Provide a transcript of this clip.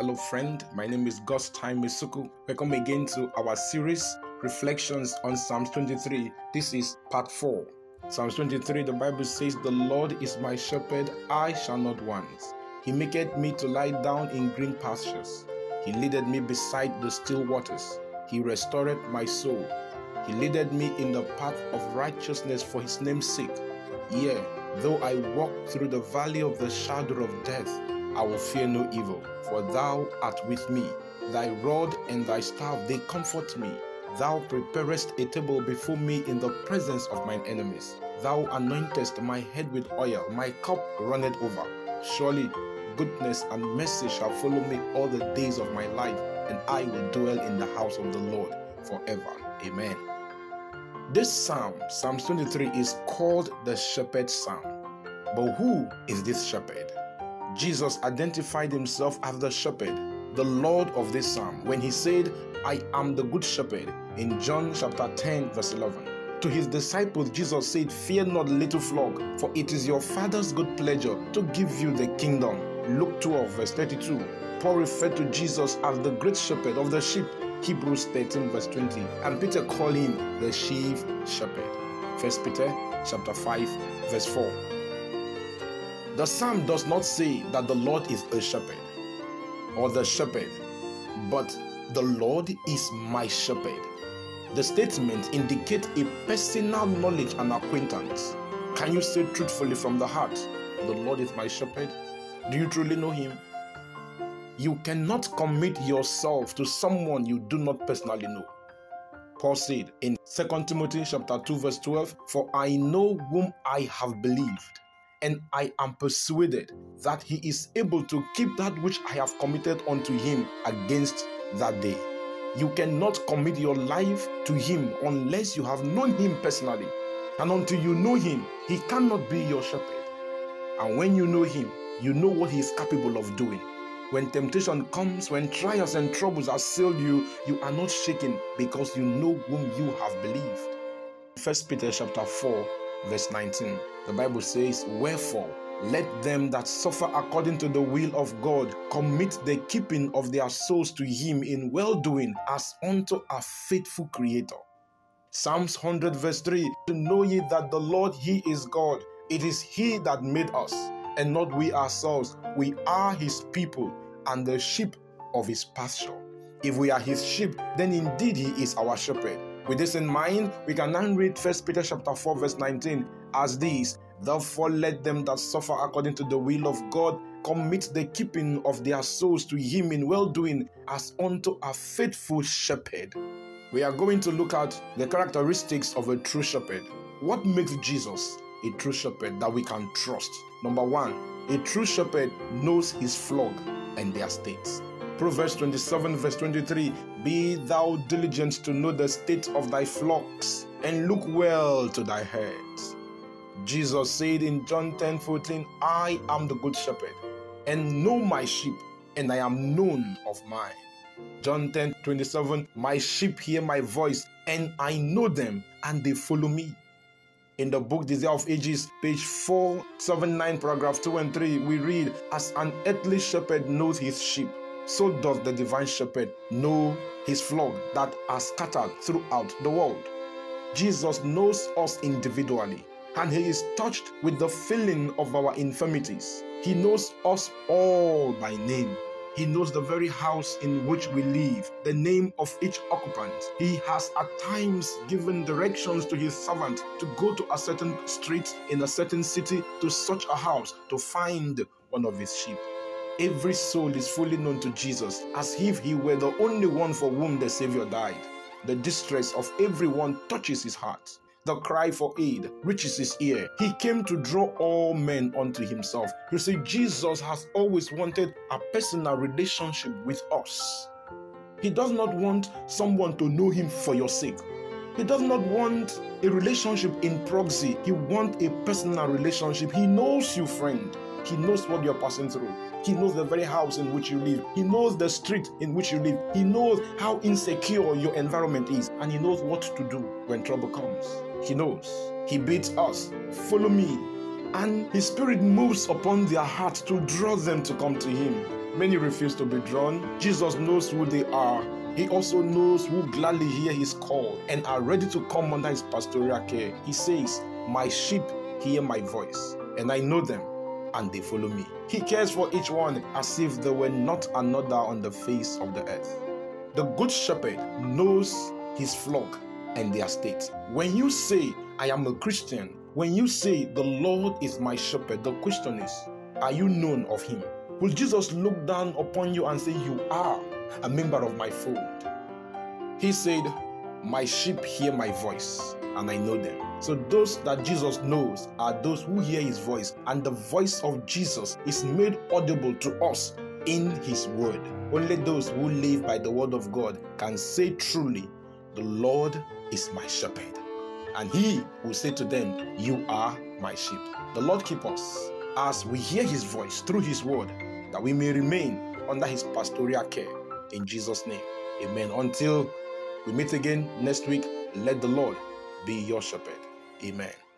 Hello, friend. My name is Gus Time Misuku. Welcome again to our series, Reflections on Psalms 23. This is part 4. Psalms 23, the Bible says, The Lord is my shepherd, I shall not want. He maketh me to lie down in green pastures. He leadeth me beside the still waters. He restored my soul. He leadeth me in the path of righteousness for his name's sake. Yea, though I walk through the valley of the shadow of death, I will fear no evil, for thou art with me. Thy rod and thy staff, they comfort me. Thou preparest a table before me in the presence of mine enemies. Thou anointest my head with oil, my cup runneth over. Surely goodness and mercy shall follow me all the days of my life, and I will dwell in the house of the Lord forever. Amen. This psalm, Psalm 23, is called the Shepherd Psalm. But who is this shepherd? Jesus identified himself as the shepherd, the Lord of this psalm, when he said, I am the good shepherd in John chapter 10, verse 11. To his disciples, Jesus said, Fear not, little flock, for it is your Father's good pleasure to give you the kingdom. Luke 12, verse 32. Paul referred to Jesus as the great shepherd of the sheep. Hebrews 13, verse 20. And Peter called him the chief shepherd. 1 Peter chapter 5, verse 4. The psalm does not say that the Lord is a shepherd or the shepherd, but the Lord is my shepherd. The statement indicates a personal knowledge and acquaintance. Can you say truthfully from the heart, The Lord is my shepherd? Do you truly know Him? You cannot commit yourself to someone you do not personally know. Paul said in 2 Timothy chapter 2 verse 12, "For I know whom I have believed, and I am persuaded that he is able to keep that which I have committed unto him against that day." You cannot commit your life to him unless you have known him personally. And until you know him, he cannot be your shepherd. And when you know him, you know what he is capable of doing. When temptation comes, when trials and troubles assail you, you are not shaken because you know whom you have believed. First Peter chapter 4, verse 19. The Bible says, Wherefore, let them that suffer according to the will of God commit the keeping of their souls to Him in well doing as unto a faithful Creator. Psalms 100, verse 3 To Know ye that the Lord He is God, it is He that made us, and not we ourselves. We are His people and the sheep of His pasture. If we are His sheep, then indeed He is our shepherd. With this in mind, we can now read 1 Peter chapter 4, verse 19 as this Therefore, let them that suffer according to the will of God commit the keeping of their souls to Him in well doing as unto a faithful shepherd. We are going to look at the characteristics of a true shepherd. What makes Jesus a true shepherd that we can trust? Number one, a true shepherd knows his flock and their states. Proverbs 27, verse 23 Be thou diligent to know the state of thy flocks, and look well to thy herds. Jesus said in John 10 14, I am the good shepherd, and know my sheep, and I am known of mine. John 10 27, My sheep hear my voice, and I know them, and they follow me. In the book Desire of Ages, page 479, paragraph 2 and 3, we read, As an earthly shepherd knows his sheep, so does the divine shepherd know his flock that are scattered throughout the world. Jesus knows us individually and he is touched with the feeling of our infirmities. He knows us all by name. He knows the very house in which we live, the name of each occupant. He has at times given directions to his servant to go to a certain street in a certain city to such a house to find one of his sheep. Every soul is fully known to Jesus as if he were the only one for whom the Savior died. The distress of everyone touches his heart. The cry for aid reaches his ear. He came to draw all men unto himself. You see, Jesus has always wanted a personal relationship with us. He does not want someone to know him for your sake. He does not want a relationship in proxy. He wants a personal relationship. He knows you, friend. He knows what you're passing through. He knows the very house in which you live. He knows the street in which you live. He knows how insecure your environment is. And He knows what to do when trouble comes. He knows. He bids us, Follow me. And His Spirit moves upon their heart to draw them to come to Him. Many refuse to be drawn. Jesus knows who they are. He also knows who gladly hear his call and are ready to come under his pastoral care. He says, My sheep hear my voice, and I know them, and they follow me. He cares for each one as if there were not another on the face of the earth. The Good Shepherd knows his flock and their state. When you say, I am a Christian, when you say, The Lord is my shepherd, the question is, Are you known of him? Will Jesus look down upon you and say, You are a member of my fold? He said, My sheep hear my voice, and I know them. So, those that Jesus knows are those who hear his voice, and the voice of Jesus is made audible to us in his word. Only those who live by the word of God can say truly, The Lord is my shepherd. And he will say to them, You are my sheep. The Lord keep us as we hear his voice through his word, that we may remain under his pastoral care. In Jesus' name, amen. Until we meet again next week, let the Lord be your shepherd. Amen.